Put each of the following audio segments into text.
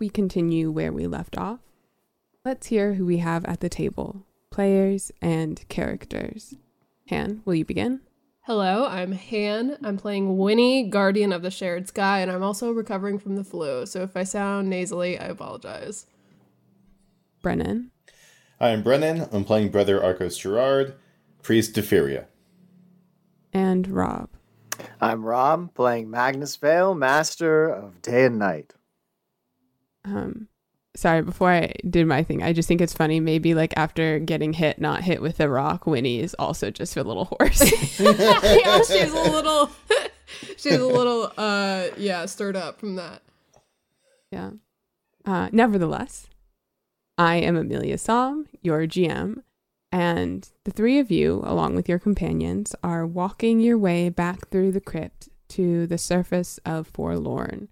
we continue where we left off, let's hear who we have at the table players and characters. Han, will you begin? Hello, I'm Han. I'm playing Winnie, Guardian of the Shared Sky, and I'm also recovering from the flu. So if I sound nasally, I apologize. Brennan. Hi, I'm Brennan. I'm playing Brother Arcos Gerard, Priest Deferia. And Rob. I'm Rob, playing Magnus Vale, Master of Day and Night. Um, sorry, before I did my thing, I just think it's funny. Maybe like after getting hit, not hit with a rock, Winnie is also just a little hoarse. yeah, she's a little, she's a little, uh, yeah, stirred up from that. yeah. Uh, nevertheless, I am Amelia Som, your GM, and the three of you, along with your companions, are walking your way back through the crypt to the surface of Forlorn.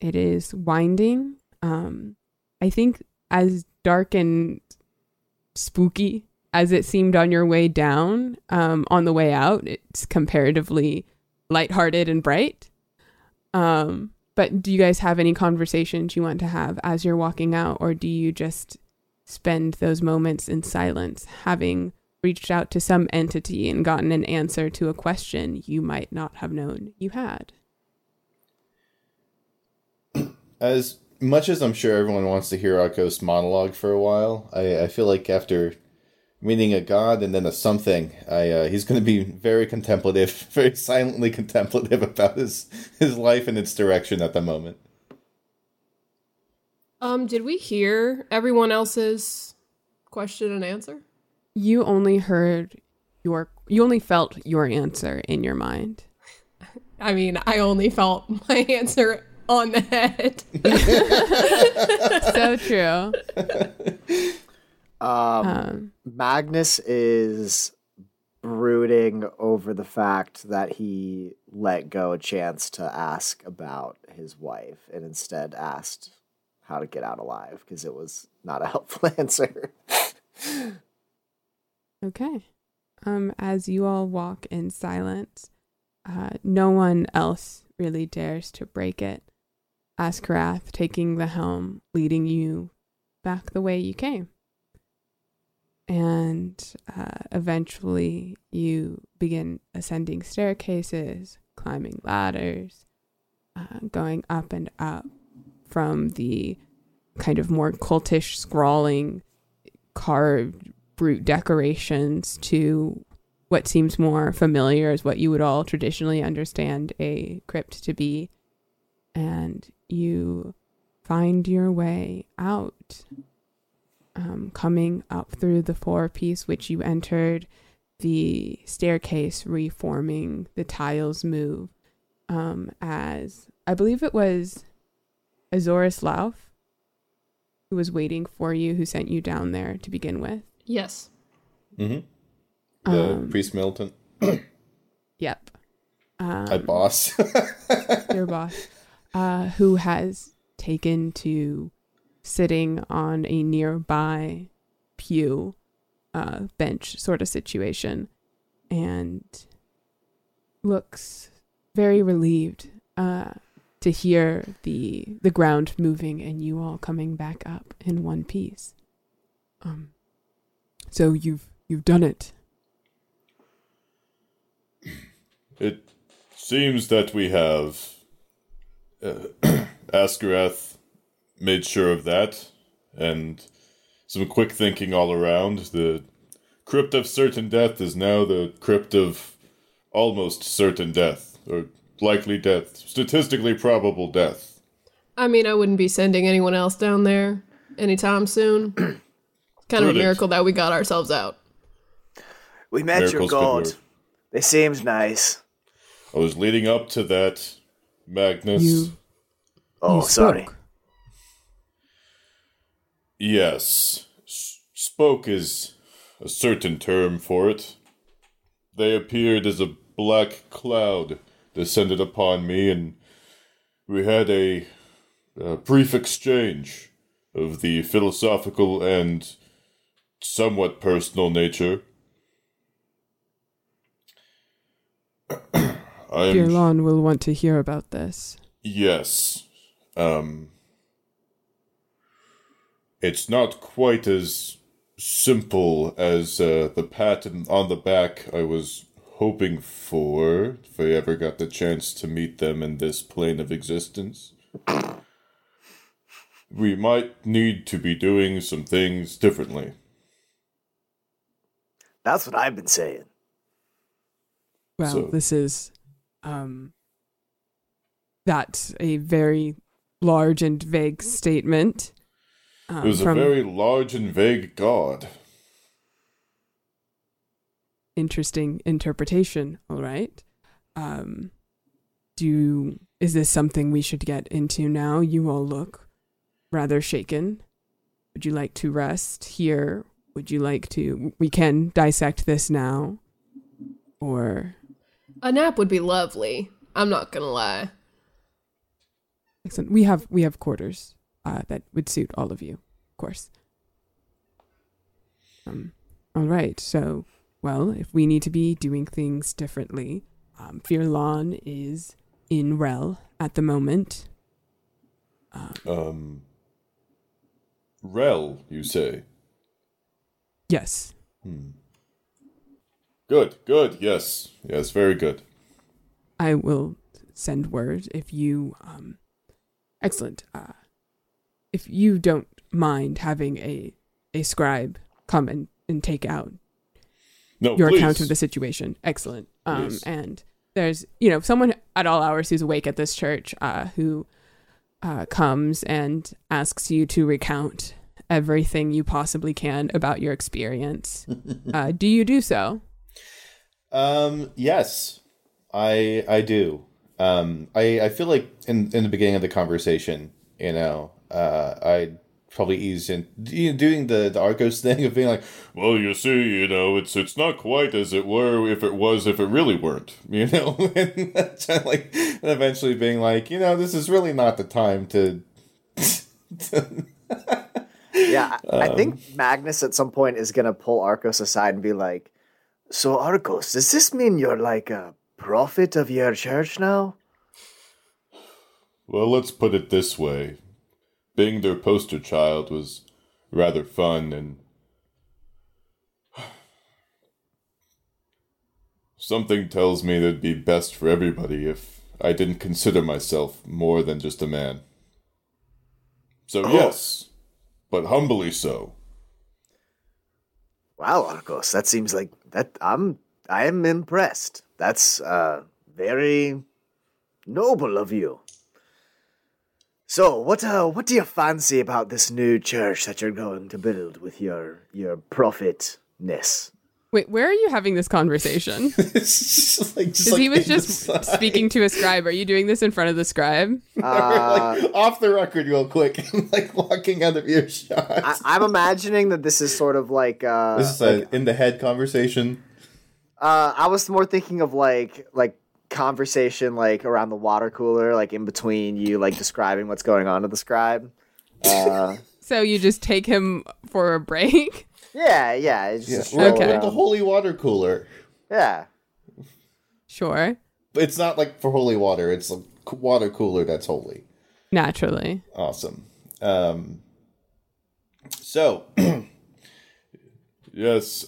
It is winding. Um, I think as dark and spooky as it seemed on your way down, um, on the way out, it's comparatively lighthearted and bright. Um, but do you guys have any conversations you want to have as you're walking out, or do you just spend those moments in silence, having reached out to some entity and gotten an answer to a question you might not have known you had? As much as I'm sure everyone wants to hear Arcos monologue for a while, I, I feel like after meeting a god and then a something, I uh, he's going to be very contemplative, very silently contemplative about his his life and its direction at the moment. Um, did we hear everyone else's question and answer? You only heard your, you only felt your answer in your mind. I mean, I only felt my answer on the head. So true. Um, Um, Magnus is brooding over the fact that he let go a chance to ask about his wife and instead asked how to get out alive because it was not a helpful answer. Okay. Um, as you all walk in silence, uh, no one else really dares to break it. Askarath taking the helm, leading you back the way you came. And uh, eventually you begin ascending staircases, climbing ladders, uh, going up and up from the kind of more cultish, scrawling, carved brute decorations to what seems more familiar as what you would all traditionally understand a crypt to be. And you find your way out, um, coming up through the floor piece which you entered, the staircase reforming, the tiles move, um, as I believe it was Azorus Lauf who was waiting for you, who sent you down there to begin with. yes. Mm-hmm. The Um, priest militant, Yep. Um, my boss. your boss, uh, who has taken to sitting on a nearby pew, uh, bench sort of situation, and looks very relieved uh, to hear the the ground moving and you all coming back up in one piece. Um, so you've you've done it. It seems that we have uh, Askarath made sure of that, and some quick thinking all around. The crypt of certain death is now the crypt of almost certain death, or likely death, statistically probable death. I mean, I wouldn't be sending anyone else down there anytime soon. kind of a Prudent. miracle that we got ourselves out. We met your Miracles could god. It seems nice. I was leading up to that, Magnus. You, Oh, you sorry. Yes. S- spoke is a certain term for it. They appeared as a black cloud descended upon me, and we had a, a brief exchange of the philosophical and somewhat personal nature. I am Girlon will want to hear about this. Yes. Um It's not quite as simple as uh, the pat on the back I was hoping for if I ever got the chance to meet them in this plane of existence. We might need to be doing some things differently. That's what I've been saying. Well, So- this is um that's a very large and vague statement. Um, It was a very large and vague god. interesting interpretation, all right. Um do is this something we should get into now? You all look rather shaken. Would you like to rest here? Would you like to we can dissect this now? Or A nap would be lovely. I'm not gonna lie. Excellent. We have we have quarters uh, that would suit all of you, of course. Um, all right. So, well, if we need to be doing things differently, um, Firlon is in Rel at the moment. Um Rel, you say? Yes. Good, good, yes. Yes, very good. I will send word if you. Um, excellent. Uh, if you don't mind having a a scribe come and, and take out No, your please. account of the situation. Excellent. Um, Please. and there's you know someone at all hours who's awake at this church uh, who uh, comes and asks you to recount everything you possibly can about your experience. uh, do you do so? Um, yes, I I do. Um, I I feel like in in the beginning of the conversation, you know, uh, I probably ease in you know, doing the the Arcos thing of being like, well, you see, you know, it's it's not quite as it were if it was if it really weren't, you know, and that's like and eventually being like, you know, this is really not the time to. to Yeah, I, I Um, think Magnus at some point is gonna pull Arcos aside and be like, "So Arcos, does this mean you're like a prophet of your church now?" Well, let's put it this way. Being their poster child was rather fun and. Something tells me that it'd be best for everybody if I didn't consider myself more than just a man. So, Oh. yes, but humbly so. Wow, Arcos, that seems like that. I'm I am impressed. That's uh very noble of you. So, what uh what do you fancy about this new church that you're going to build with your your prophetness? Wait, where are you having this conversation? just like, just Because like he was just side. speaking to a scribe. Are you doing this in front of the scribe? Uh, like, off the record, real quick, like walking out of earshot. I, I'm imagining that this is sort of like uh, this is like, a in the head conversation. Uh, I was more thinking of like like conversation like around the water cooler, like in between you like describing what's going on to the scribe. Uh, So you just take him for a break? Yeah, yeah, it's Yeah, just we're, Okay. we're the holy water cooler. yeah. Sure. It's not like for holy water. It's a c- water cooler that's holy. Naturally. Awesome. Um, so, yes,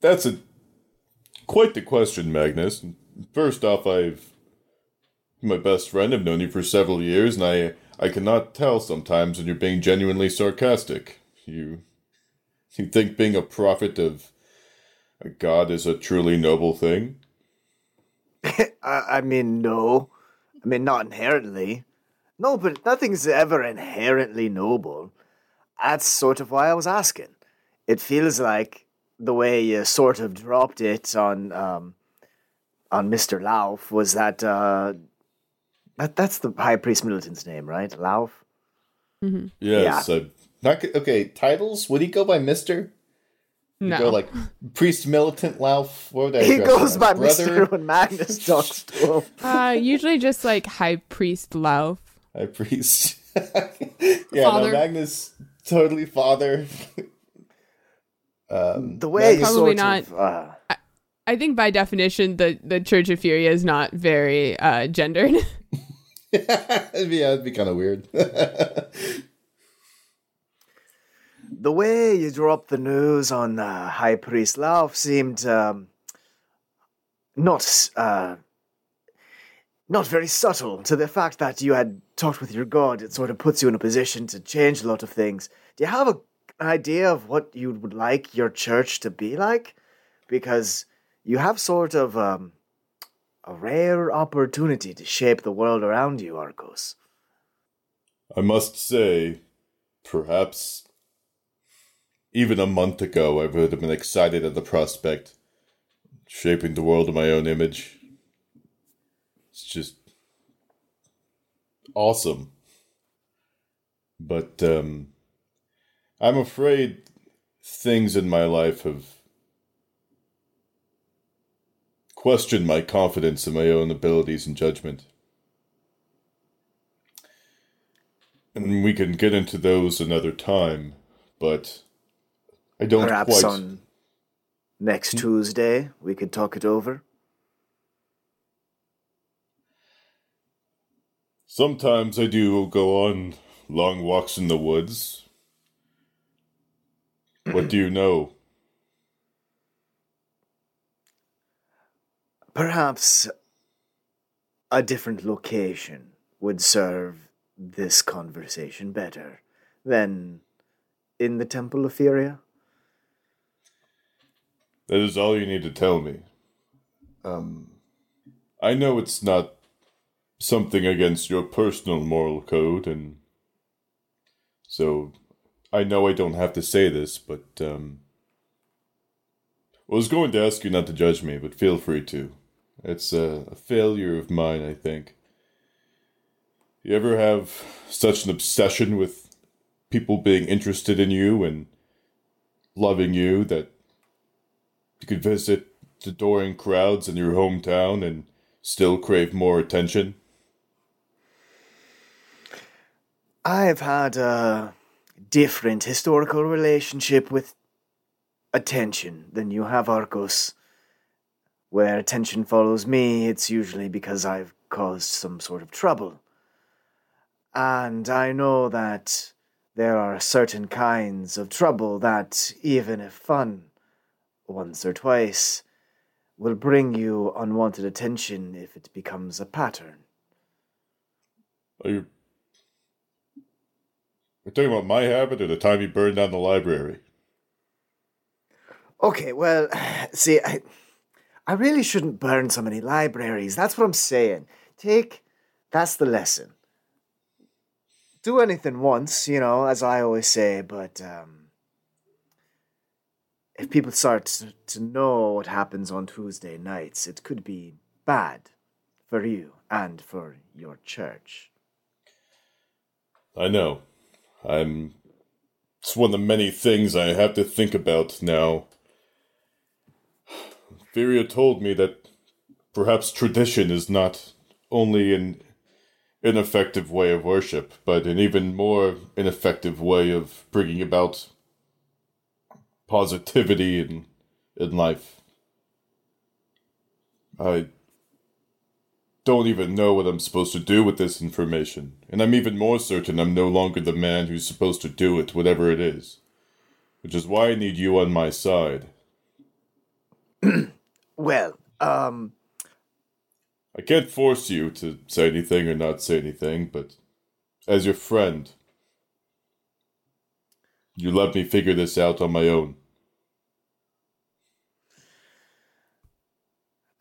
that's a quite the question, Magnus. First off, I've my best friend. I've known you for several years, and I I cannot tell sometimes when you're being genuinely sarcastic. You you think being a prophet of a god is a truly noble thing? I, I mean, no, I mean not inherently. No, but nothing's ever inherently noble. That's sort of why I was asking. It feels like the way you sort of dropped it on um, on Mister Lauf was that uh, that that's the High Priest Militant's name, right? Lauf. Yes. uh, not g- okay. Titles? Would he go by Mister? No. Go like Priest Militant Lauf. What would I He goes by as? Mister brother. when Magnus talks to him. uh, usually just like High Priest Lauf. High Priest. yeah, Father. no, Magnus totally father. um, The way you Probably sort not- of uh, I think by definition, the, the Church of Furia is not very uh, gendered. it'd be, yeah, it'd be kind of weird. The way you dropped the news on uh, High Priest Lauf seemed um, not uh, not very subtle to the fact that you had talked with your god. It sort of puts you in a position to change a lot of things. Do you have a, an idea of what you would like your church to be like? Because you have sort of um, a rare opportunity to shape the world around you, Arcos. I must say, perhaps even a month ago, I would have been excited at the prospect, shaping the world in my own image. It's just awesome. But um, I'm afraid things in my life have questioned my confidence in my own abilities and judgment. And we can get into those another time, but I don't Perhaps quite. on next hmm? Tuesday we could talk it over. Sometimes I do go on long walks in the woods. What do you know? Perhaps a different location would serve this conversation better than in the Temple of Furia. That is all you need to tell me. Um, I know it's not something against your personal moral code, and so I know I don't have to say this, but um, I was going to ask you not to judge me, but feel free to. It's a, a failure of mine, I think. You ever have such an obsession with people being interested in you and loving you that you could visit the adoring crowds in your hometown and still crave more attention? I've had a different historical relationship with attention than you have, Arcos. Where attention follows me, it's usually because I've caused some sort of trouble. And I know that there are certain kinds of trouble that, even if fun, once or twice, will bring you unwanted attention if it becomes a pattern. Are you. we're talking about my habit or the time you burned down the library? Okay, well, see, I, I really shouldn't burn so many libraries. That's what I'm saying. Take, that's the lesson. Do anything once, you know, as I always say, but um, if people start to, know what happens on Tuesday nights, it could be bad for you and for your church. I know. I'm. It's one of the many things I have to think about now. Furia told me that perhaps tradition is not only an ineffective way of worship, but an even more ineffective way of bringing about positivity in, in life. I don't even know what I'm supposed to do with this information, and I'm even more certain I'm no longer the man who's supposed to do it, whatever it is. Which is why I need you on my side. Well, um, I can't force you to say anything or not say anything, but as your friend, you let me figure this out on my own.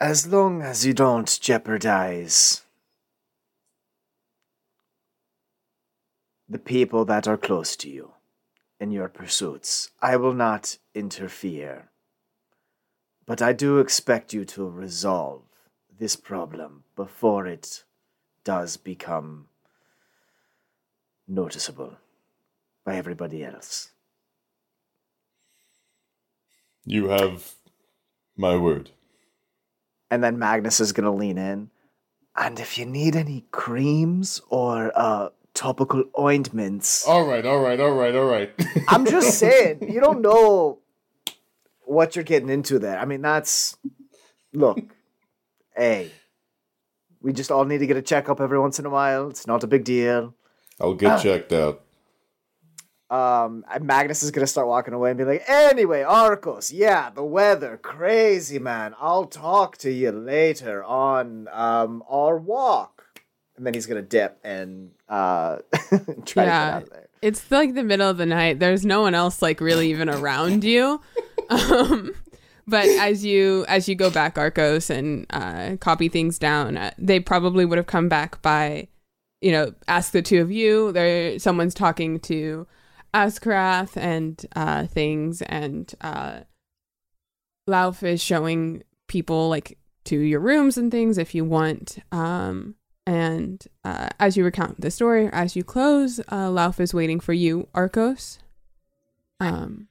As long as you don't jeopardize the people that are close to you in your pursuits. I will not interfere. But I do expect you to resolve this problem before it does become noticeable by everybody else. You have my word. And then Magnus is going to lean in. And if you need any creams or uh, topical ointments, All right, all right, all right, all right. I'm just saying, you don't know what you're getting into there. I mean, that's. Look, hey, we just all need to get a checkup every once in a while. It's not a big deal. I'll get checked out. Um, Magnus is gonna start walking away and be like, anyway, Arcos, yeah, the weather, crazy man. I'll talk to you later on um our walk. And then he's gonna dip and uh try to get out of there. It's like the middle of the night. There's no one else like really even around you. Um, but as you as you go back, Arcos, and uh, copy things down, uh, they probably would have come back by, you know, ask the two of you. There, someone's talking to Askarath and uh, things, and uh, Lauf is showing people like to your rooms and things if you want. Um, and uh, as you recount the story, as you close, uh, Lauf is waiting for you, Arcos. Um,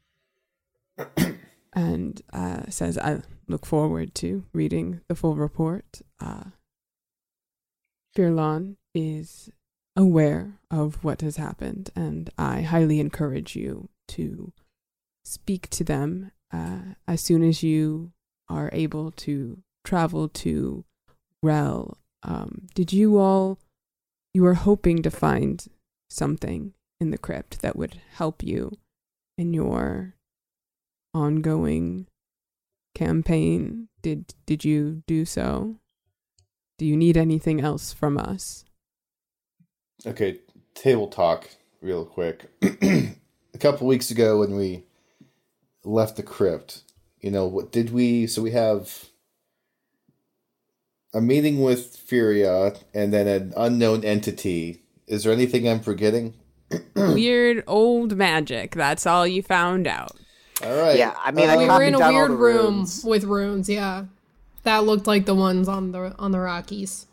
and uh, says, I look forward to reading the full report. Uh, Firlon is aware of what has happened, and I highly encourage you to speak to them uh, as soon as you are able to travel to Rel. Um, did you all, you were hoping to find something in the crypt that would help you in your ongoing campaign? Did did you do so? Do you need anything else from us? Okay, table talk real quick. a couple weeks ago when we left the crypt, you know, what did we so we have a meeting with Furia and then an unknown entity. Is there anything I'm forgetting? Weird old magic. That's all you found out. All right. Yeah, I mean, I we were in a weird room runes. with runes. Yeah, that looked like the ones on the on the Rockies.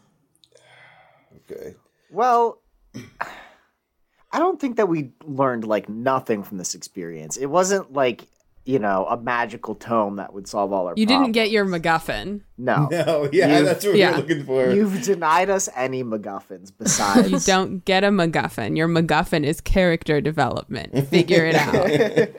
Okay. Well, I don't think that we learned like nothing from this experience. It wasn't like, you know, a magical tome that would solve all our problems. You didn't get your MacGuffin. No. No, yeah, You- that's what yeah. we're looking for. You've denied us any MacGuffins besides. You don't get a MacGuffin. Your MacGuffin is character development. Figure it out.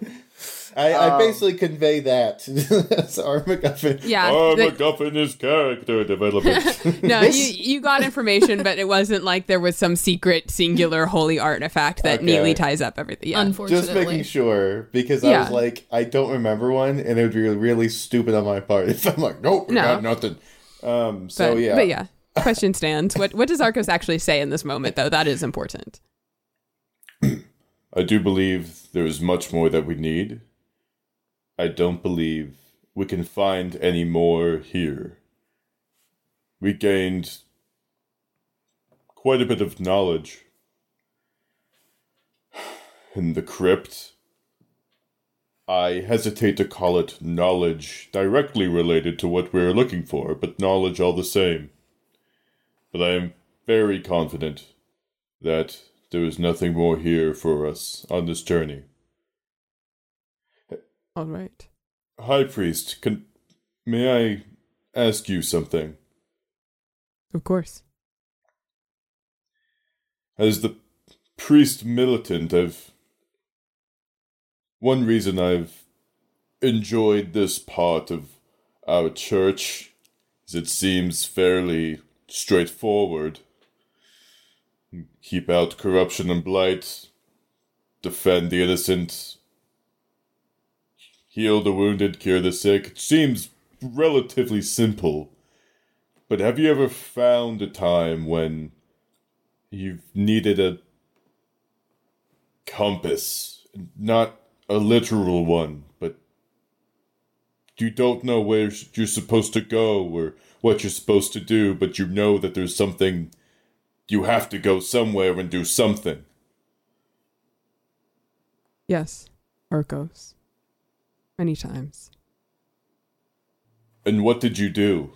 I, I Um, basically convey that. That's our MacGuffin. Yeah. Our the- MacGuffin is character development. no, you you got information, but it wasn't like there was some secret, singular, holy artifact that Okay. neatly ties up everything. Yeah. Unfortunately, Just making sure because I was like, I don't remember one, and it would be really stupid on my part if I'm like, nope, we No. got nothing. Um. So but, yeah. but yeah, question stands. What what does Arcos actually say in this moment, though? That is important. I do believe there is much more that we need. I don't believe we can find any more here. We gained quite a bit of knowledge in the crypt. I hesitate to call it knowledge directly related to what we're looking for, but knowledge all the same. But I am very confident that there is nothing more here for us on this journey. All right. High Priest, can may I ask you something? Of course. As the priest militant, I've one reason I've enjoyed this part of our church is it seems fairly straightforward. Keep out corruption and blight, defend the innocent, heal the wounded, cure the sick. It seems relatively simple. But have you ever found a time when you've needed a compass? Not a literal one, but you don't know where you're supposed to go or what you're supposed to do, but you know that there's something you have to go somewhere and do something. Yes, Arcos. Many times. And what did you do?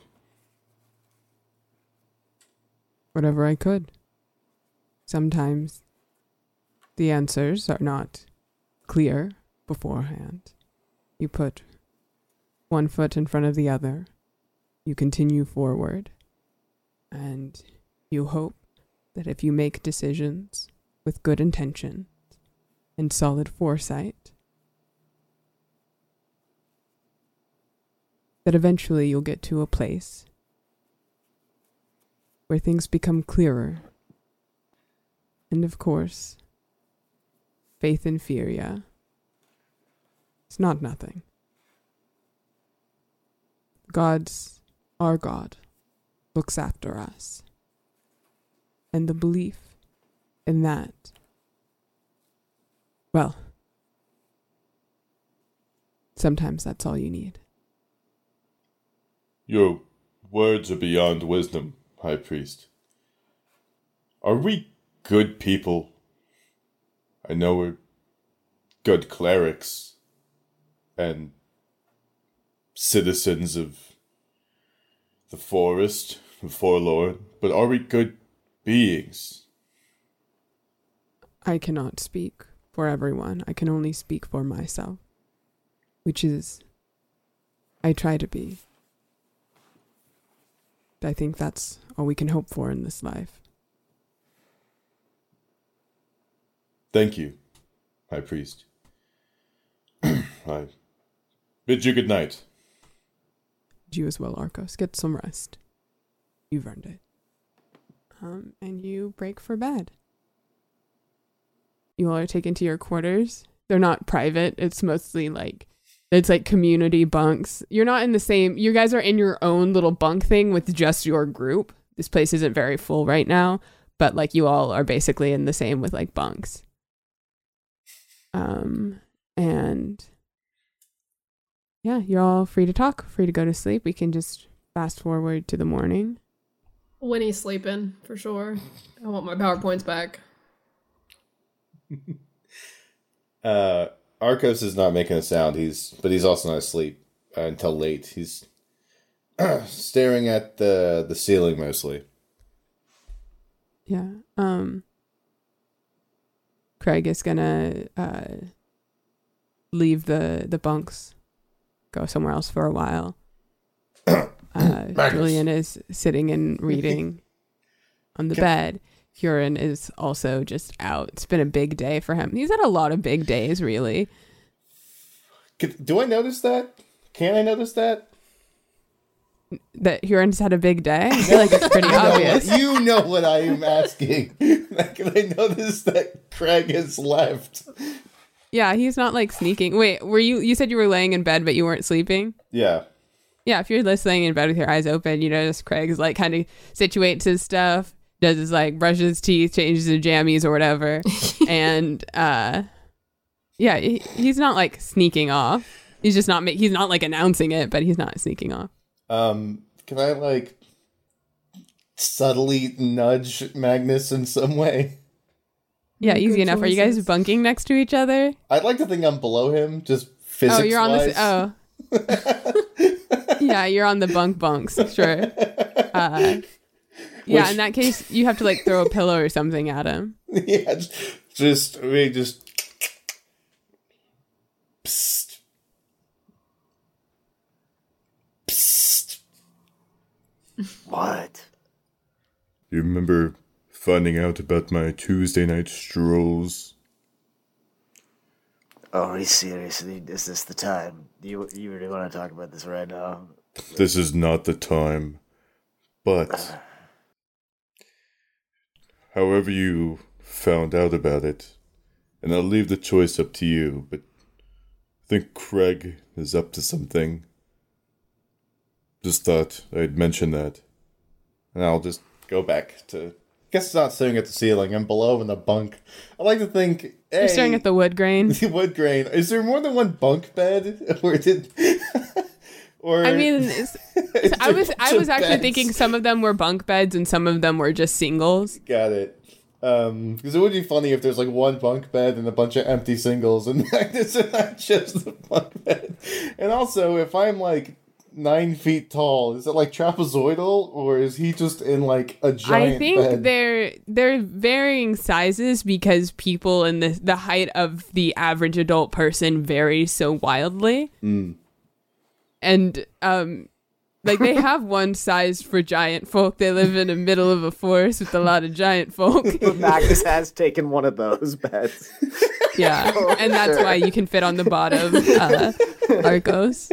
Whatever I could. Sometimes the answers are not clear beforehand. You put one foot in front of the other, you continue forward, and you hope that if you make decisions with good intentions and solid foresight, that eventually you'll get to a place where things become clearer. And of course, faith and fear, yeah. It's not nothing. God's our God looks after us. And the belief in that, well, sometimes that's all you need. Your words are beyond wisdom, High Priest. Are we good people? I know we're good clerics and citizens of the forest, the forlorn, but are we good beings? I cannot speak for everyone. I can only speak for myself, which is, I try to be. I think that's all we can hope for in this life. Thank you, High Priest. I bid you good night. You as well, Arcos. Get some rest. You've earned it. Um, and you break for bed. You all are taken to your quarters. They're not private. It's mostly like it's like community bunks. You're not in the same. You guys are in your own little bunk thing with just your group. This place isn't very full right now, but like you all are basically in the same with like bunks. Um, and yeah, you're all free to talk, free to go to sleep. We can just fast forward to the morning. Winnie's sleeping for sure. I want my powerpoints back. Uh, Arcos is not making a sound. He's but he's also not asleep uh, until late. He's staring at the the ceiling mostly. Yeah. Um Craig is gonna uh leave the the bunks, go somewhere else for a while. Uh, Julian is sitting and reading on the bed. Huron is also just out. It's been a big day for him. He's had a lot of big days, really. Do I notice that? Can I notice that? That Huron's had a big day. I feel like it's pretty You know what- obvious. you know what I am asking. Can I notice that Craig has left? Yeah, he's not like sneaking. Wait, were you? You said you were laying in bed, but you weren't sleeping. Yeah. Yeah, if you're listening in bed with your eyes open, you notice Craig's like kind of situates his stuff, does his like brushes his teeth, changes his jammies or whatever, and uh, yeah, he, he's not like sneaking off. He's just not ma- he's not like announcing it, but he's not sneaking off. Um, can I like subtly nudge Magnus in some way? Yeah, Good easy enough. Are you guys bunking next to each other? I'd like to think I'm below him, just physics oh, you're on wise. the oh. yeah, you're on the bunk bunks. Sure. Uh, yeah, in that case, you have to like throw a pillow or something at him. yeah, just, just we just. Psst. Psst. What? You remember finding out about my Tuesday night strolls? Oh, are we seriously? Is this the time? You you really want to talk about this right now? This is not the time. But uh. However you found out about it, and I'll leave the choice up to you, but I think Craig is up to something. Just thought I'd mention that. And I'll just go back to. Guess it's not staring at the ceiling. I'm below in the bunk. I like to think. Hey, You're staring at the wood grain. the wood grain. Is there more than one bunk bed, or did? Or I mean, it's, I was I was actually beds? thinking some of them were bunk beds and some of them were just singles. Got it. Um, because it would be funny if there's like one bunk bed and a bunch of empty singles, and Magnus and I just the bunk bed. And also, if I'm like nine feet tall, is it like trapezoidal, or is he just in like a giant I think bed? they're they're varying sizes because people and the the height of the average adult person varies so wildly. Mm. And um like they have one size for giant folk. They live in the middle of a forest with a lot of giant folk. But Magnus has taken one of those beds. yeah. And that's why you can fit on the bottom uh Arcos.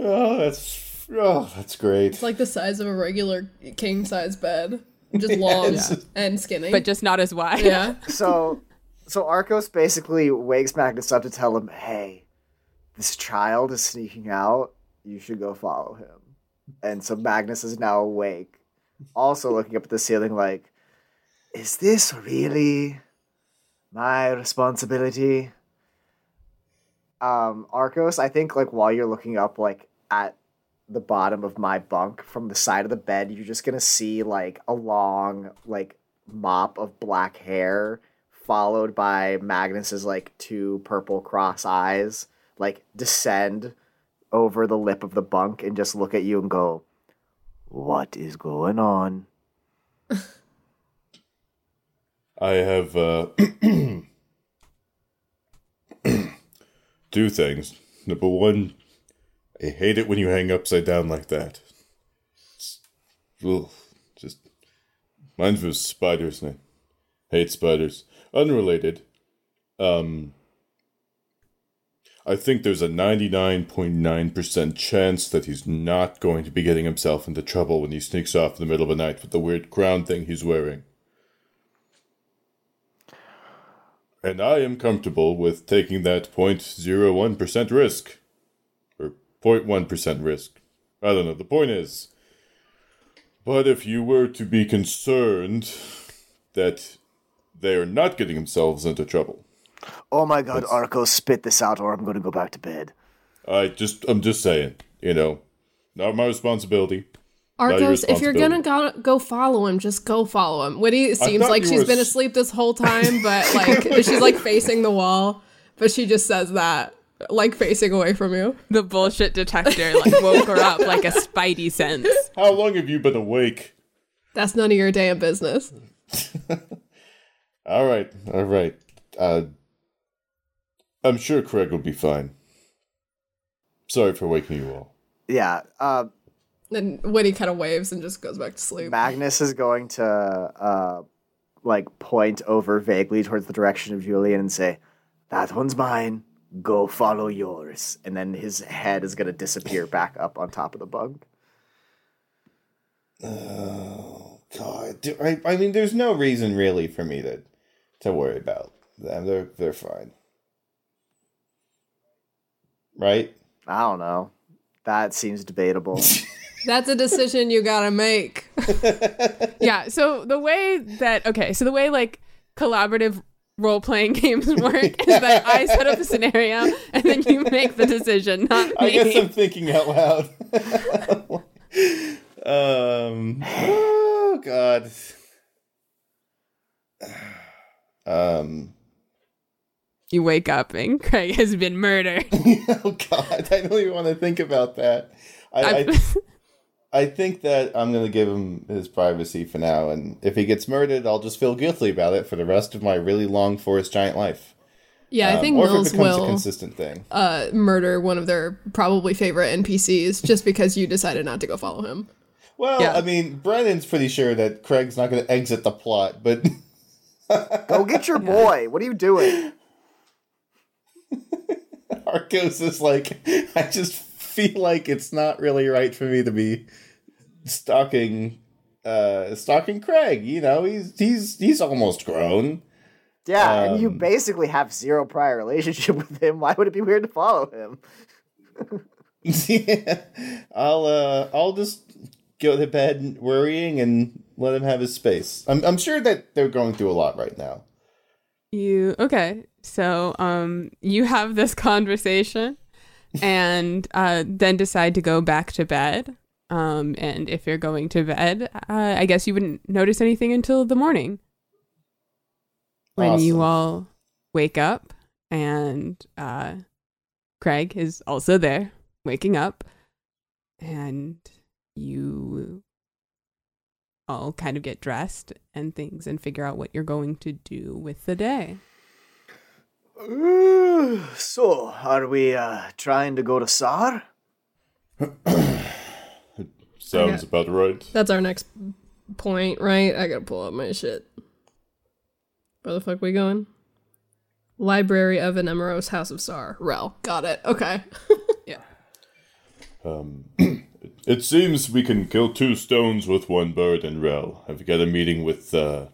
Oh, that's oh, that's great. It's like the size of a regular king size bed, just long Yeah. and skinny. But just not as wide. yeah, So, so Arcos basically wakes Magnus up to tell him, "Hey, this child is sneaking out. You should go follow him." And so Magnus is now awake, also looking up at the ceiling, like, "Is this really my responsibility?" Um, Arcos, I think, like while you're looking up, like at the bottom of my bunk from the side of the bed, you're just gonna see like a long, like mop of black hair followed by Magnus's like two purple cross eyes like descend over the lip of the bunk and just look at you and go, "What is going on?" I have uh, two things. Number one, I hate it when you hang upside down like that. It's, ugh, just mine was spiders. And I hate spiders. Unrelated. Um, I think there's a 99.9% chance that he's not going to be getting himself into trouble when he sneaks off in the middle of the night with the weird crown thing he's wearing. And I am comfortable with taking that 0.01% risk. Or 0.1% risk. I don't know. The point is. But if you were to be concerned that they are not getting themselves into trouble, Oh my god, Arco, spit this out or I'm going to go back to bed. I just, I'm just saying, you know, not my responsibility. Not your Arcos, if you're gonna go, go follow him, just go follow him. Whitty seems thought like she's been s- asleep this whole time, but like she's like facing the wall, but she just says that like facing away from you. The bullshit detector like woke her up like a spidey sense. How long have you been awake? That's none of your damn business. All right, all right. Uh, I'm sure Craig will be fine. Sorry for waking you all. Yeah, uh, And Whitty kind of waves and just goes back to sleep. Magnus is going to uh, like point over vaguely towards the direction of Julian and say, "That one's mine. Go follow yours." And then his head is going to disappear back up on top of the bunk. Oh God! Do- I, I mean, there's no reason really for me to to worry about them. They're they're fine, right? I don't know. That seems debatable. That's a decision you gotta make. Yeah, so the way that okay, so the way like collaborative role playing games work is that I set up a scenario and then you make the decision, not me. I guess I'm thinking out loud. um. Oh God. Um. You wake up and Craig has been murdered. Oh God! I don't even want to think about that. I, I, I- I think that I'm gonna give him his privacy for now, and if he gets murdered, I'll just feel guilty about it for the rest of my really long forest giant life. Yeah, I Um, think or Mills becomes a consistent thing. uh, murder one of their probably favorite NPCs just because you decided not to go follow him. Well, Yeah. I mean, Brennan's pretty sure that Craig's not going to exit the plot, but Go get your boy. What are you doing? Arcos is like, I just feel like it's not really right for me to be stalking, uh, stalking Craig. You know, he's he's he's almost grown. Yeah, and you Um, basically have zero prior relationship with him. Why would it be weird to follow him? yeah, I'll uh, I'll just go to bed worrying and let him have his space. I'm I'm sure that they're going through a lot right now. You okay? So um, you have this conversation, and uh, then decide to go back to bed. Um, and if you're going to bed, uh, I guess you wouldn't notice anything until the morning when you all wake up and uh, Craig is also there, waking up, and you all kind of get dressed and things and figure out what you're going to do with the day. so, are we uh, trying to go to SAR? Sounds Okay. about right. That's our next point, right? I gotta pull up my shit. Where the fuck we going? Library of Anemoros House of Sar. Rel. Got it. Okay. Yeah. Um, it seems we can kill two stones with one bird in Rel. I've got a meeting with uh,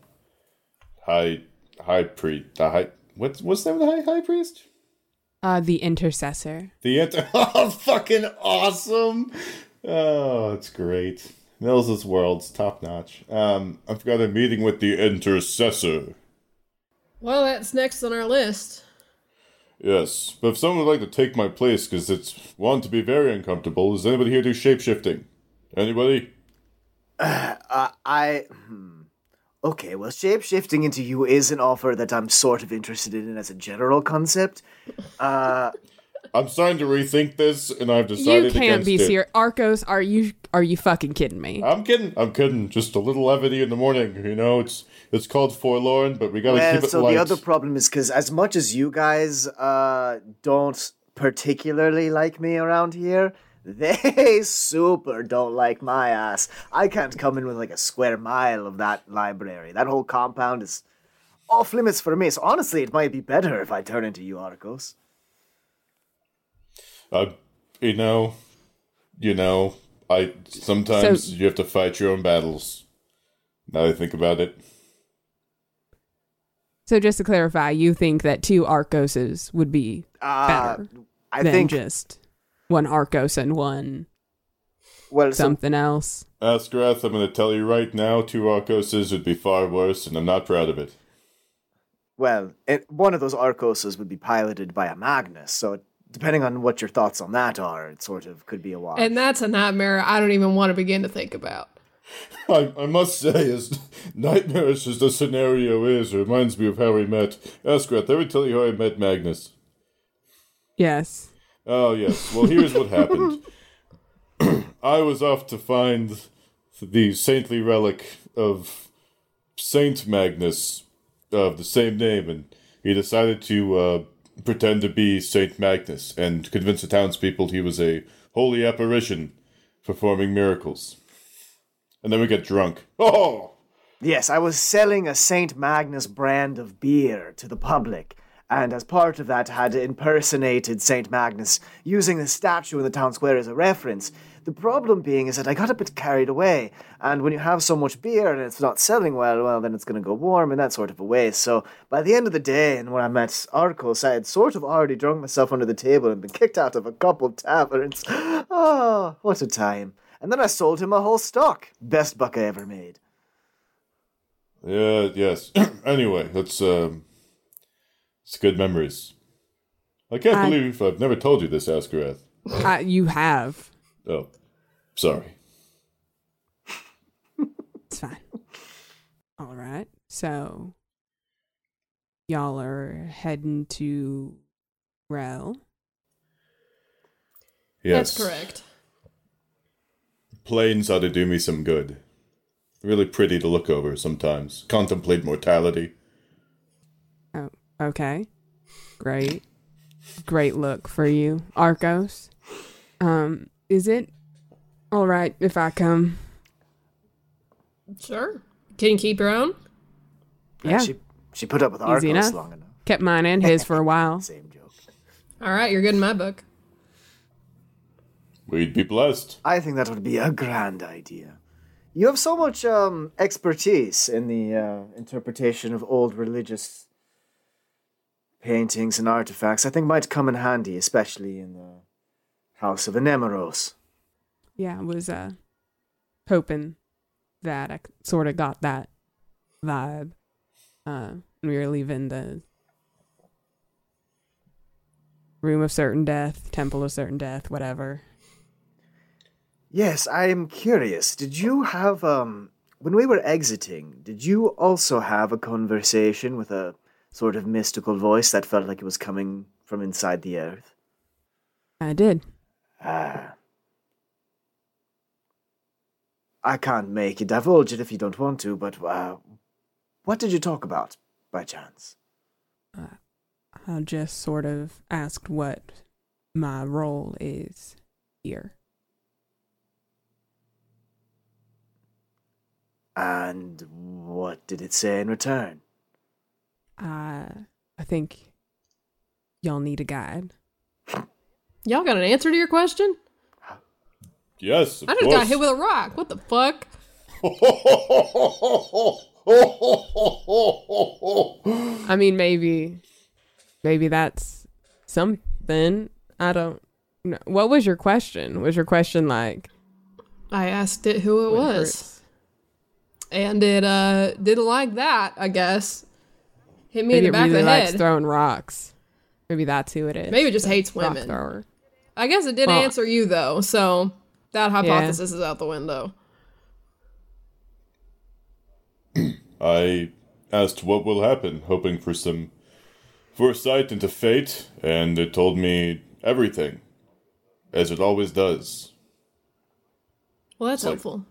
high high priest. The high what's what's the name of the high high priest? Uh, the intercessor. The inter- oh, fucking awesome! Oh, it's great. Nils' world's top notch. Um, I've got a meeting with the intercessor. Well, that's next on our list. Yes, but if someone would like to take my place, because it's one to be very uncomfortable, does anybody here do shapeshifting? Anybody? Uh, I. Hmm. Okay, well, shape shifting into you is an offer that I'm sort of interested in as a general concept. Uh, I'm starting to rethink this, and I've decided. You can't be it. serious. Arcos, are you are you fucking kidding me? I'm kidding. I'm kidding. Just a little levity in the morning. You know, it's it's called forlorn, but we gotta well, keep it so light. the other problem is because as much as you guys uh, don't particularly like me around here, they super don't like my ass. I can't come in with like a square mile of that library. That whole compound is off limits for me. So honestly, it might be better if I turn into you, Arcos. Uh, you know, you know, I sometimes So- you have to fight your own battles. Now that I think about it, So just to clarify, you think that two Arcoses would be Uh, better I than think just one Arcos and one well, so something else? Askarath, I'm going to tell you right now, two Arcoses would be far worse, and I'm not proud of it. Well, it, one of those Arcoses would be piloted by a Magnus, so depending on what your thoughts on that are, it sort of could be a wash. And that's a nightmare I don't even want to begin to think about. I, I must say, as nightmarish as the scenario is, it reminds me of how we met. Askarath, let me tell you how I met Magnus. Yes. Oh, yes. Well, here's what happened. I was off to find the saintly relic of Saint Magnus of the same name, and he decided to uh, pretend to be Saint Magnus and convince the townspeople he was a holy apparition performing miracles. And then we get drunk. Oh! Yes, I was selling a St. Magnus brand of beer to the public, and as part of that had impersonated St. Magnus using the statue in the town square as a reference. The problem being is that I got a bit carried away, and when you have so much beer and it's not selling well, well, then it's going to go warm and that sort of a way. So by the end of the day, and when I met Arcos, I had sort of already drunk myself under the table and been kicked out of a couple of taverns. Oh, what a time. And then I sold him a whole stock. Best buck I ever made. Yeah, yes. anyway, that's, um, it's good memories. I can't I- believe I've never told you this, Askarath. Uh, you have. Oh, sorry. It's fine. All right. So y'all are heading to Rel. Yes. That's correct. Plains ought to do me some good. Really pretty to look over sometimes. Contemplate mortality. Oh, okay. Great. Great look for you, Arcos. Um, is it all right if I come? Sure. Can you keep your own? Yeah. She she put up with Easy Arcos enough. long enough. Kept mine and his for a while. Same joke. All right, you're good in my book. We'd be blessed. I think that would be a grand idea. You have so much um, expertise in the uh, interpretation of old religious paintings and artifacts. I think might come in handy, especially in the House of Anemoros. Yeah, I was uh hoping that I sort of got that vibe. Uh, we were leaving the room of certain death, temple of certain death, whatever. Yes, I am curious. Did you have um when we were exiting, did you also have a conversation with a sort of mystical voice that felt like it was coming from inside the earth? I did. Ah. I can't make you divulge it if you don't want to, but uh, what did you talk about, by chance? I just sort of asked what my role is here. And what did it say in return? I I think y'all need a guide. Y'all got an answer to your question? Yes, of I just course. got hit with a rock. What the fuck? I mean, maybe, maybe that's something. I don't. know. What was your question? Was your question like? I asked it who it what was. Hurts? And it uh didn't like that, I guess. Hit me Maybe in the it back really of the likes head. throwing rocks. Maybe that's who it is. Maybe it just hates women. thrower. I guess it did Well- answer you though, so that hypothesis is out the window. I asked what will happen, hoping for some foresight into fate, and it told me everything, as it always does. Well, that's like- helpful.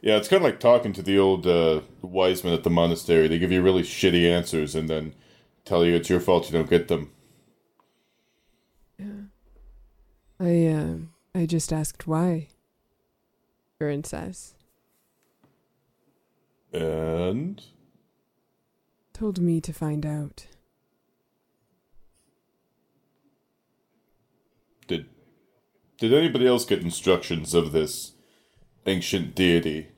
Yeah, it's kind of like talking to the old uh, wise men at the monastery. They give you really shitty answers and then tell you it's your fault you don't get them. Yeah. I uh, I just asked why. Princess And told me to find out. did did anybody else get instructions of this ancient deity?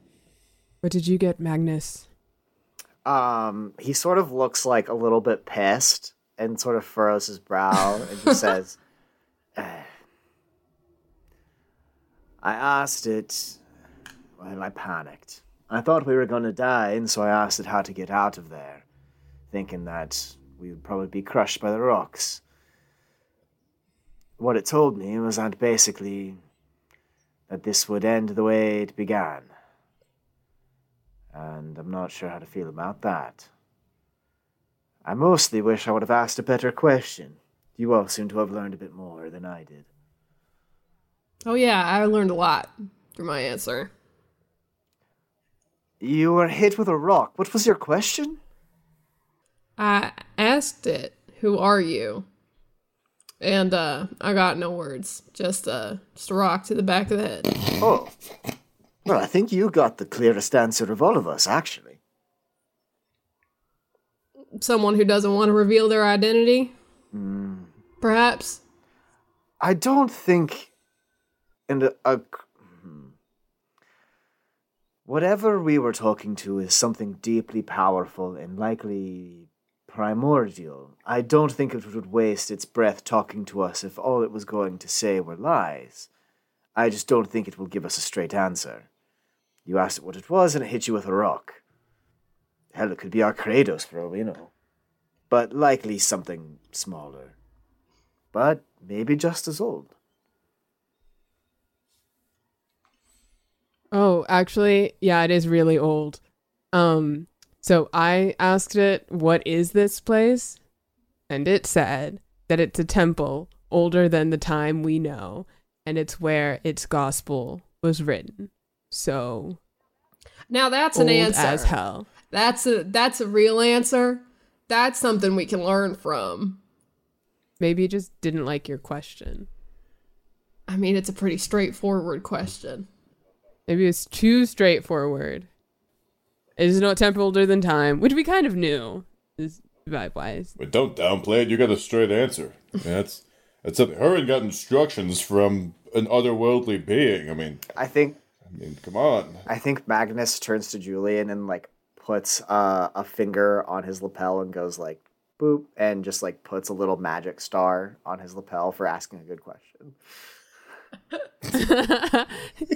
What did you get, Magnus? Um, he sort of looks like a little bit pissed and sort of furrows his brow and just says, "Eh, I asked it. Well, I panicked. I thought we were going to die, and so I asked it how to get out of there, thinking that we would probably be crushed by the rocks. What it told me was that basically that this would end the way it began and I'm not sure how to feel about that. I mostly wish I would have asked a better question. You all seem to have learned a bit more than I did. Oh yeah, I learned a lot through my answer. You were hit with a rock. What was your question? I asked it, "Who are you?" And uh I got no words. Just uh just a rock to the back of the head. Oh. Well, I think you got the clearest answer of all of us, actually. Someone who doesn't want to reveal their identity? Perhaps. I don't think. And a, a- hmm. whatever we were talking to is something deeply powerful and likely primordial. I don't think it would waste its breath talking to us if all it was going to say were lies. I just don't think it will give us a straight answer. You asked it what it was, and it hit you with a rock. Hell, it could be our Kratos for all we know. But likely something smaller. But maybe just as old. Oh, actually, yeah, it is really old. Um, so I asked it, "What is this place?" And it said that it's a temple older than the time we know, and it's where its gospel was written. So Now that's an answer. as hell. That's a that's a real answer. That's something we can learn from. Maybe it just didn't like your question. I mean, it's a pretty straightforward question. Maybe it's too straightforward. It is no temple older than time, which we kind of knew. Is vibe wise. But don't downplay it. You got a straight answer. That's that's something. Hurin got instructions from an otherworldly being. I mean, I think I mean, come on. I think Magnus turns to Julian and like puts uh, a finger on his lapel and goes like boop and just like puts a little magic star on his lapel for asking a good question.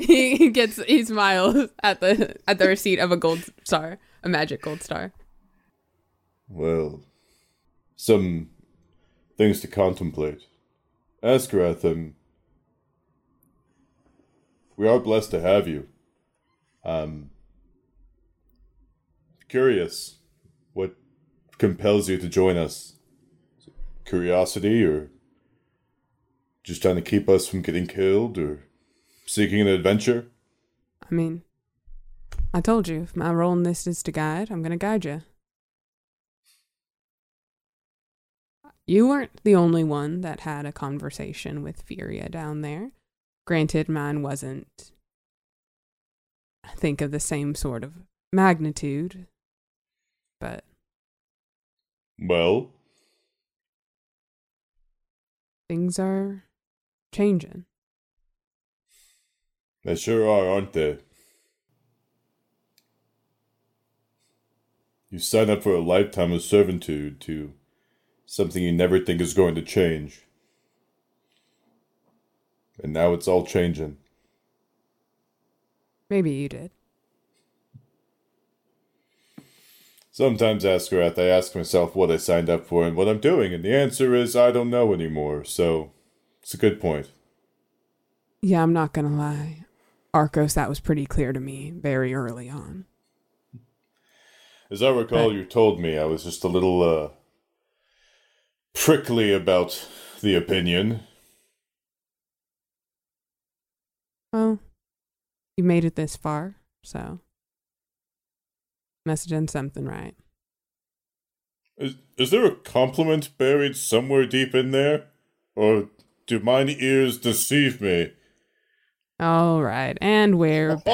he, gets he smiles at the at the receipt of a gold star, a magic gold star. Well, some things to contemplate. Askarath, um, we are blessed to have you. Um, curious, what compels you to join us? Curiosity, or just trying to keep us from getting killed, or seeking an adventure? I mean, I told you, if my role in this is to guide, I'm going to guide you. You weren't the only one that had a conversation with Furia down there. Granted, mine wasn't, I think, of the same sort of magnitude, but Well, things are changing. they sure are, aren't they? You sign up for a lifetime of servitude to something you never think is going to change. And now it's all changing. Maybe you did. Sometimes, Askarath, I ask myself what I signed up for and what I'm doing, and the answer is I don't know anymore, so it's a good point. Yeah, I'm not going to lie. Arcos, that was pretty clear to me very early on. As I recall, you told me I was just a little, uh, prickly about the opinion. Well, you made it this far, so must have done something right. Is, is there a compliment buried somewhere deep in there? Or do mine ears deceive me? All right, and we're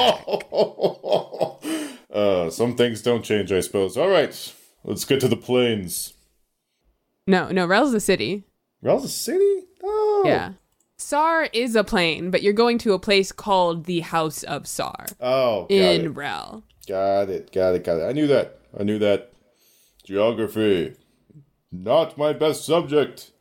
uh, some things don't change, I suppose. All right, let's get to the plains. no, no. Rel's the city. Rel's a city? Oh. Yeah, Sar is a plane, but you're going to a place called the House of Sar Oh, in it. Rel. Got it, got it, got it. I knew that. I knew that. Geography. Not my best subject.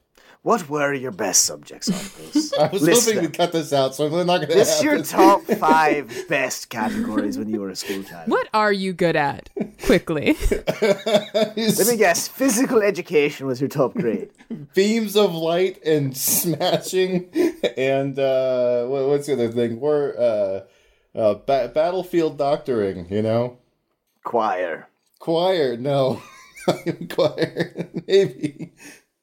What were your best subjects, Arcos? I was List hoping them. to cut this out, so I'm not going to. This List your top five best categories when you were a school child. What are you good at? Quickly. Let me guess. Physical education was your top grade. beams of light and smashing, and uh, what's the other thing? We're uh, uh, ba- battlefield doctoring. You know, Choir. choir. No, choir. Maybe.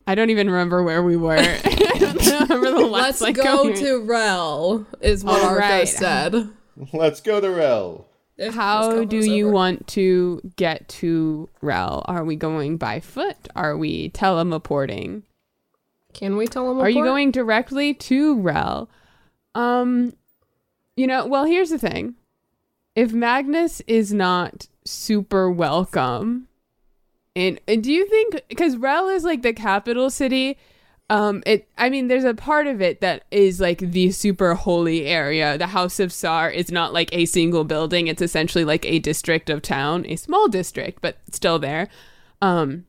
I don't even remember where we were. I don't remember the last Let's like, go coherent- to Rel, is what All Arco right. said. Let's go to Rel. If How do you over. want to get to Rel? Are we going by foot? Are we teleporting? Can we tell him? Are you going directly to Rel? Um, you know, well, here's the thing. If Magnus is not super welcome, and, and do you think because Rel is like the capital city? Um, it. I mean, there's a part of it that is like the super holy area. The House of Sar is not like a single building. It's essentially like a district of town, a small district, but still there. Um,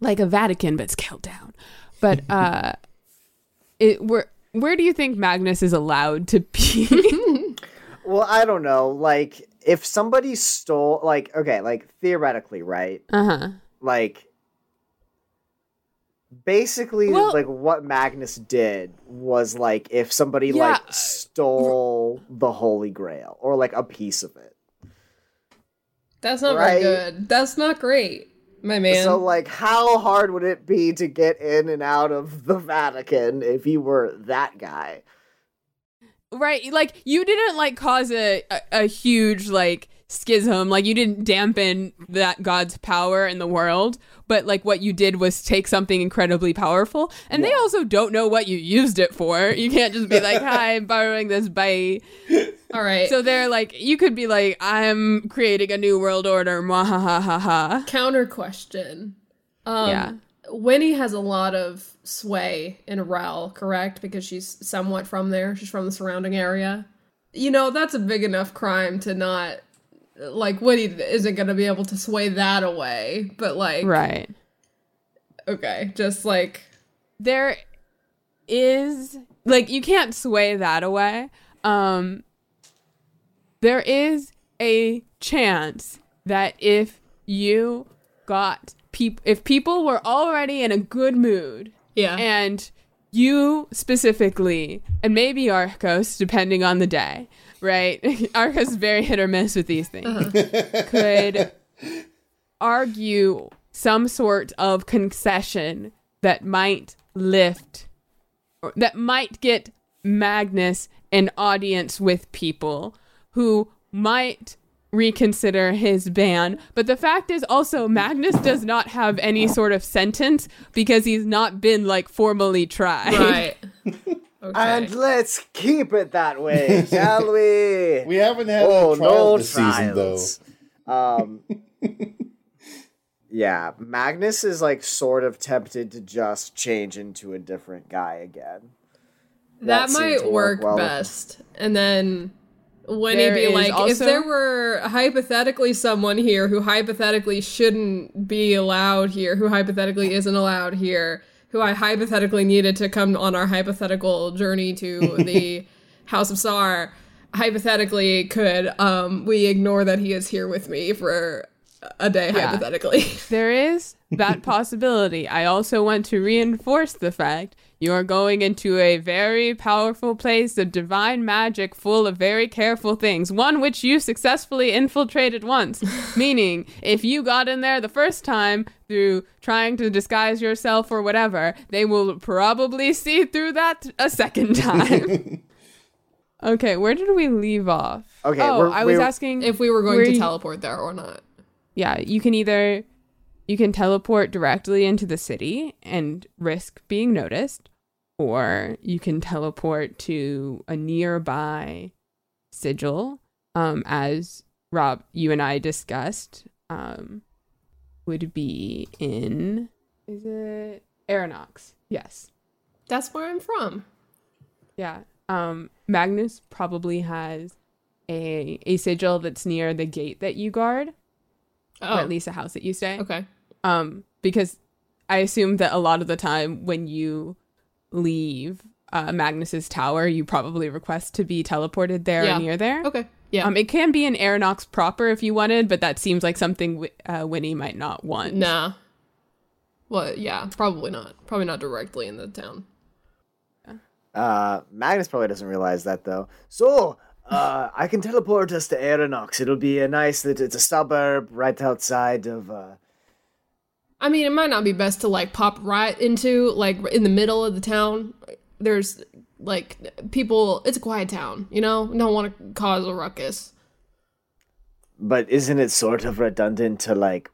like a Vatican, but scaled down. But uh, it where where do you think Magnus is allowed to be? Well, I don't know. Like, if somebody stole, like, okay, like theoretically, right? uh huh. Like, basically, Well- like what Magnus did was like if somebody Yeah. like stole the Holy Grail or like a piece of it. That's not Right. very good. That's not great, my man. So, like, how hard would it be to get in and out of the Vatican if you were that guy? Right, like you didn't like cause a, a a huge like schism, like you didn't dampen that God's power in the world, but like what you did was take something incredibly powerful, and they also don't know what you used it for. You can't just be like, "Hi, I'm borrowing this by." All right. So they're like, you could be like, "I'm creating a new world order." Mwah ha ha ha ha. counter question. Um, Yeah. Winnie has a lot of sway in a Rel, correct? Because she's somewhat from there. She's from the surrounding area. You know, that's a big enough crime to not like Winnie isn't going to be able to sway that away. But like, Right. okay, just like there is like you can't sway that away um there is a chance that if you got people if people were already in a good mood yeah, and you specifically, and maybe Arcos, depending on the day, right? Arcos is very hit or miss with these things. Uh-huh. Could argue some sort of concession that might lift, or that might get Magnus an audience with people who might reconsider his ban. But the fact is also Magnus does not have any sort of sentence because he's not been like formally tried. Right. Okay. And let's keep it that way, shall we? We haven't had oh, a trial no this season, though. Um, yeah, Magnus is like sort of tempted to just change into a different guy again. that, that might work work well with best. And then when he'd be like, if there were hypothetically someone here who hypothetically shouldn't be allowed here, who hypothetically isn't allowed here, who I hypothetically needed to come on our hypothetical journey to the House of Sar, hypothetically could um we ignore that he is here with me for a day Yeah. hypothetically. There is that possibility. I also want to reinforce the fact you are going into a very powerful place of divine magic full of very careful things, one which you successfully infiltrated once. Meaning, if you got in there the first time through trying to disguise yourself or whatever, they will probably see through that a second time. okay, where did we leave off? Okay, oh, we're- I was we're- asking if we were going to you- teleport there or not. yeah, you can either you can teleport directly into the city and risk being noticed, or you can teleport to a nearby sigil, um, as Rob, you and I discussed, um, would be in is it Aeronox? Yes. That's where I'm from. Yeah. Um, Magnus probably has a a sigil that's near the gate that you guard, Oh, or at least a house that you stay. okay. um because i assume that a lot of the time when you leave uh, magnus's tower you probably request to be teleported there Yeah. or near there Okay. Yeah. um it can be an aeronox proper if you wanted but that seems like something Wi- uh, winnie might not want Nah. Well, yeah, probably not. Probably not directly in the town. Uh, Magnus probably doesn't realize that though. So, uh, I can teleport us to Aeronox. It'll be a nice. It's a suburb right outside of. Uh, I mean, it might not be best to like pop right into like in the middle of the town. There's like people. It's a quiet town, you know. Don't want to cause a ruckus. but isn't it sort of redundant to like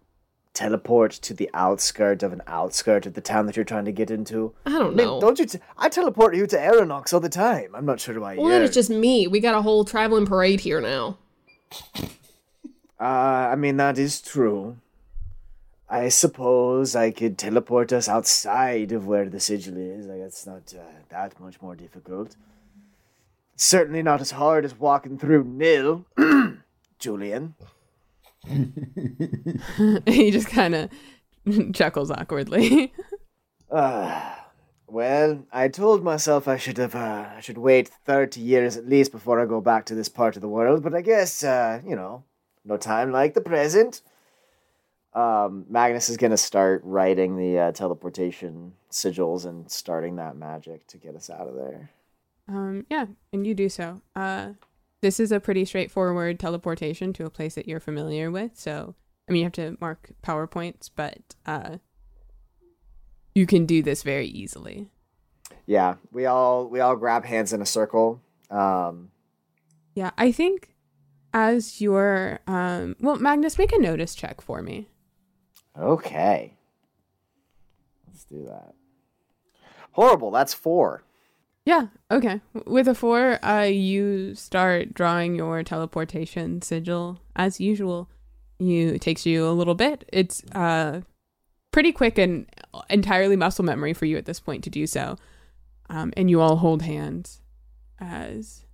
teleport to the outskirt of an outskirt of the town that you're trying to get into? I don't I mean, know. don't you? T- I teleport you to Aeronox all the time. I'm not sure why. well, then it's just me. We got a whole traveling parade here now. Uh, I mean, that is true. I suppose I could teleport us outside of where the sigil is. Like, it's not uh, that much more difficult. Certainly not as hard as walking through Nil, Julian. he just kind of chuckles awkwardly Uh, well, I told myself I should have, uh, I should wait 30 years at least before I go back to this part of the world, but I guess, uh, you know, no time like the present. Um, Magnus is gonna start writing the uh, teleportation sigils and starting that magic to get us out of there. um yeah and you do so uh this is a pretty straightforward teleportation to a place that you're familiar with so i mean you have to mark powerpoints but uh you can do this very easily Yeah, we all we all grab hands in a circle. Um, Yeah, I think as your um well Magnus make a notice check for me. Okay, let's do that. Horrible. That's four. Yeah, okay. With a 4, uh you start drawing your teleportation sigil as usual. You it takes you a little bit. It's uh pretty quick and entirely muscle memory for you at this point to do so. Um and you all hold hands as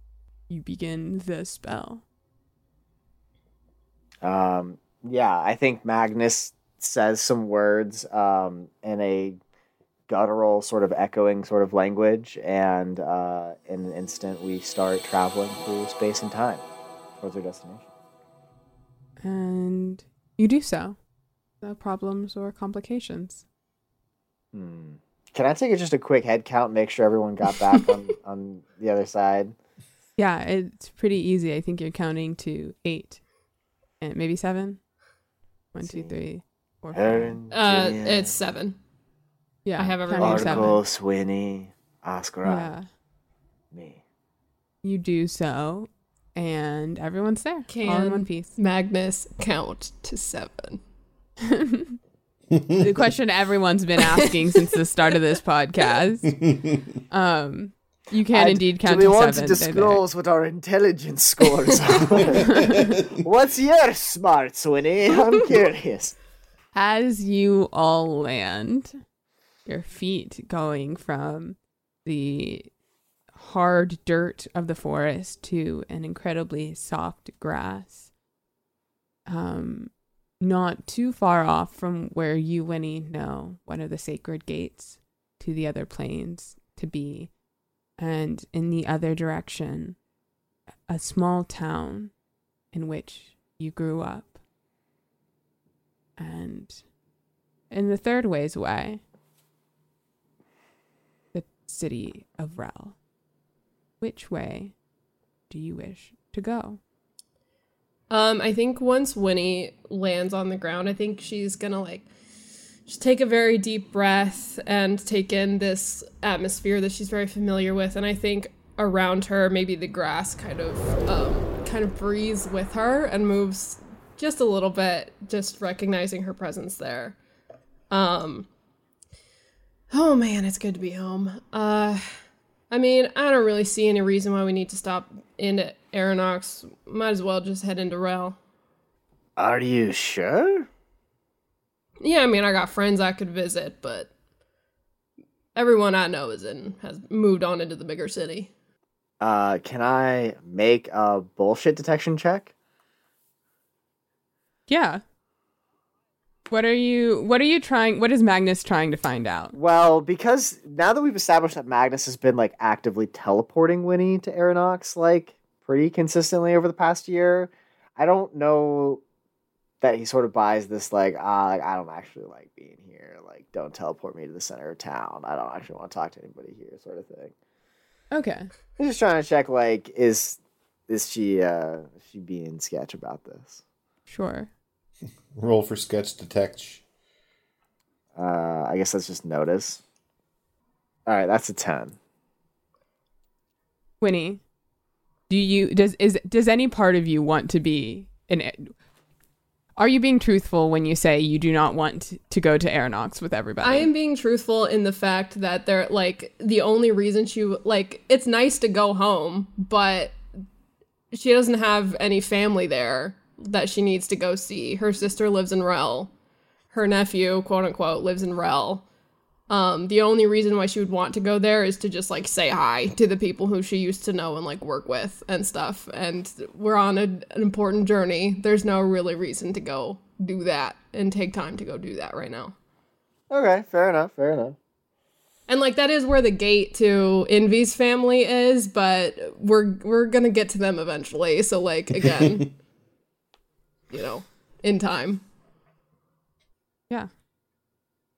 you begin the spell. Um, yeah, I think Magnus says some words um, in a guttural, sort of echoing sort of language, and uh, in an instant we start traveling through space and time towards our destination. And you do so. No problems or complications. Hmm. can I take just a quick head count and make sure everyone got back on, on the other side? Yeah, it's pretty easy. I think you're counting to eight, and maybe seven. One, two, three, four, five. Aaron, Uh, Julian, it's seven. Yeah, I have counting everyone seven. Article, Sweeney, Oscar, Yeah, me. you do so, and everyone's there, all in Can- one piece. Magnus count to seven. the question everyone's been asking since the start of this podcast. Um, you can I- indeed count Do we to want seven. to disclose what our intelligence scores are? What's your smart, Sweeney? I'm curious. As you all land, your feet going from the hard dirt of the forest to an incredibly soft grass. Um, not too far off from where you, Winnie, know one of the sacred gates to the other planes to be. And in the other direction, a small town in which you grew up. And in the third ways way, the city of Rel. Which way do you wish to go? Um, I think once Winnie lands on the ground, I think she's gonna like just take a very deep breath and take in this atmosphere that she's very familiar with. And I think around her, maybe the grass kind of um, kind of breathes with her and moves just a little bit, just recognizing her presence there. Um, oh man, it's good to be home. Uh, I mean, I don't really see any reason why we need to stop into Aeronox. Might as well just head into Rel. Are you sure? Yeah, I mean, I got friends I could visit, but everyone I know is in has moved on into the bigger city. Uh, can I make a bullshit detection check? Yeah. What are you what are you trying what is Magnus trying to find out? Well, because now that we've established that Magnus has been like actively teleporting Winnie to Aeronox like pretty consistently over the past year, I don't know that he sort of buys this like ah like I don't actually like being here. Like don't teleport me to the center of town. I don't actually want to talk to anybody here, sort of thing. Okay. I'm just trying to check like is is she uh is she being sketch about this? Sure. Roll for sketch detect. Uh I guess that's just notice. All right, that's a 10. Winnie, do you does is does any part of you want to be an are you being truthful when you say you do not want to go to Aeronox with everybody? I am being truthful in the fact that they're like the only reason she like it's nice to go home, but she doesn't have any family there that she needs to go see. Her sister lives in Rel. Her nephew, quote unquote, lives in Rel. Um, the only reason why she would want to go there is to just like say hi to the people who she used to know and like work with and stuff. And we're on a, an important journey. There's no really reason to go do that and take time to go do that right now. Okay, fair enough, fair enough. And like that is where the gate to Envy's family is, but we're we're gonna get to them eventually. So like again, you know, in time. Yeah.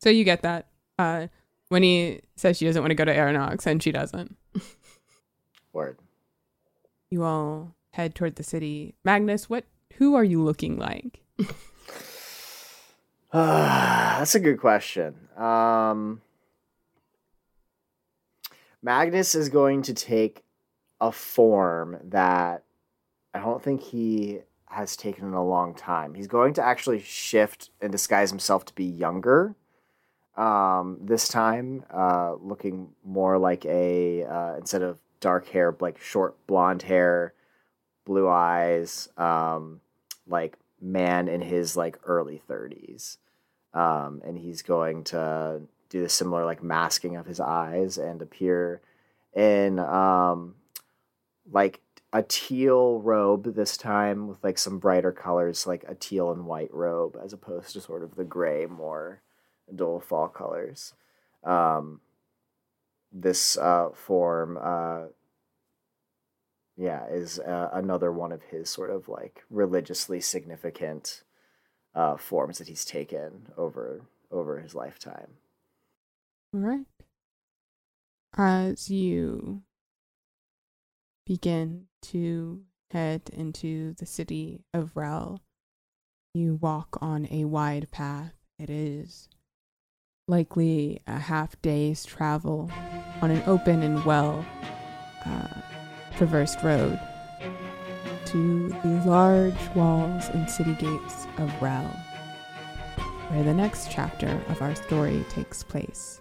So you get that. Uh when he says she doesn't want to go to Aeronox and she doesn't. Word. You all head toward the city. Magnus, what who are you looking like? That's a good question. Um, Magnus is going to take a form that I don't think he has taken a long time. He's going to actually shift and disguise himself to be younger. Um, this time, uh, looking more like a uh, instead of dark hair, like short blonde hair, blue eyes, um, like man in his like early thirties um, and he's going to do the similar like masking of his eyes and appear in um, like a teal robe this time with like some brighter colors like a teal and white robe as opposed to sort of the gray more dull fall colors um, this uh, form uh, yeah is uh, another one of his sort of like religiously significant uh, forms that he's taken over over his lifetime. All right. As you begin to head into the city of Rel, you walk on a wide path. It is likely a half day's travel on an open and well uh, traversed road to the large walls and city gates of Rel, where the next chapter of our story takes place.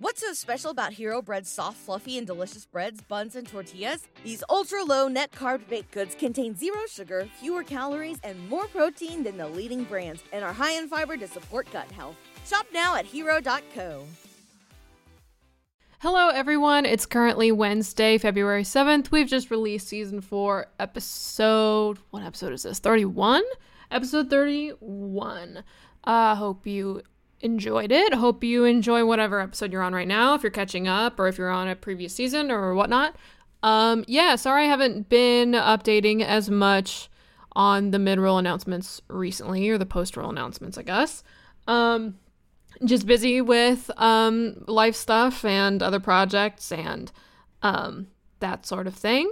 What's so special about Hero Bread's soft, fluffy, and delicious breads, buns, and tortillas? These ultra low net carb baked goods contain zero sugar, fewer calories, and more protein than the leading brands, and are high in fiber to support gut health. Shop now at hero.co. Hello, everyone. It's currently Wednesday, February 7th. We've just released season four, episode. What episode is this? 31? Episode 31. I uh, hope you enjoyed it. Hope you enjoy whatever episode you're on right now, if you're catching up or if you're on a previous season or whatnot. Um, yeah, sorry I haven't been updating as much on the mid roll announcements recently, or the post roll announcements, I guess. Um, just busy with um, life stuff and other projects and um, that sort of thing.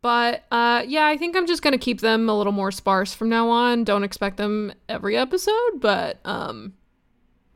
But uh, yeah, I think I'm just gonna keep them a little more sparse from now on. Don't expect them every episode, but um,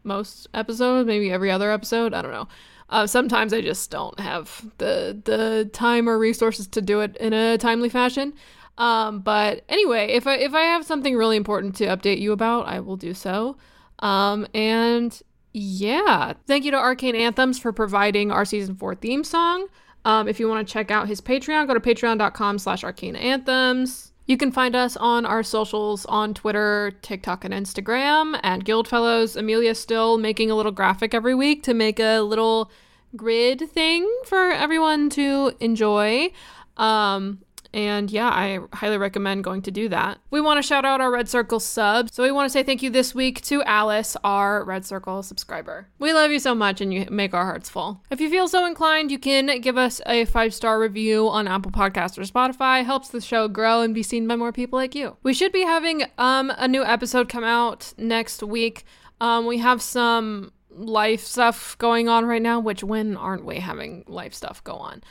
most episodes, maybe every other episode. I don't know. Uh, sometimes I just don't have the the time or resources to do it in a timely fashion. Um, but anyway, if I if I have something really important to update you about, I will do so. Um, and yeah, thank you to Arcane Anthems for providing our season four theme song. Um, if you want to check out his Patreon, go to patreon.com slash arcane anthems. You can find us on our socials on Twitter, TikTok, and Instagram at Guildfellows. Amelia's still making a little graphic every week to make a little grid thing for everyone to enjoy. Um, and yeah, I highly recommend going to do that. We want to shout out our Red Circle subs. So we want to say thank you this week to Alice, our Red Circle subscriber. We love you so much and you make our hearts full. If you feel so inclined, you can give us a five star review on Apple Podcasts or Spotify. Helps the show grow and be seen by more people like you. We should be having um, a new episode come out next week. Um, we have some life stuff going on right now, which when aren't we having life stuff go on?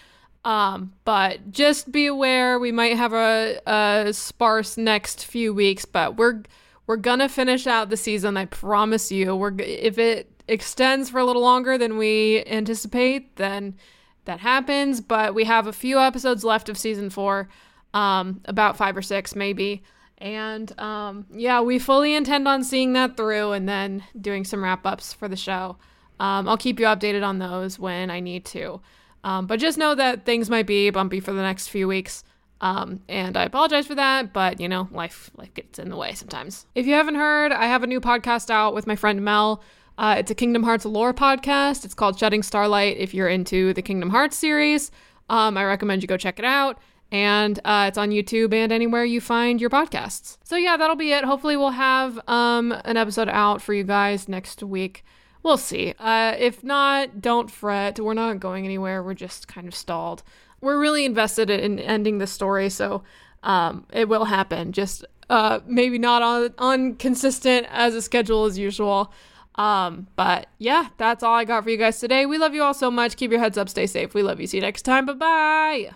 Um, but just be aware we might have a, a sparse next few weeks, but we're we're gonna finish out the season. I promise you. We're if it extends for a little longer than we anticipate, then that happens. But we have a few episodes left of season four, um, about five or six maybe. And um, yeah, we fully intend on seeing that through and then doing some wrap ups for the show. Um, I'll keep you updated on those when I need to. Um, but just know that things might be bumpy for the next few weeks. Um, and I apologize for that, but you know, life life gets in the way sometimes. If you haven't heard, I have a new podcast out with my friend Mel. Uh, it's a Kingdom Hearts lore podcast. It's called Shedding Starlight. If you're into the Kingdom Hearts series, um, I recommend you go check it out. And uh, it's on YouTube and anywhere you find your podcasts. So yeah, that'll be it. Hopefully, we'll have um, an episode out for you guys next week. We'll see. Uh, if not, don't fret. We're not going anywhere. We're just kind of stalled. We're really invested in ending the story, so um, it will happen. Just uh, maybe not on, on consistent as a schedule as usual. Um, but yeah, that's all I got for you guys today. We love you all so much. Keep your heads up, stay safe. We love you. See you next time. Bye bye.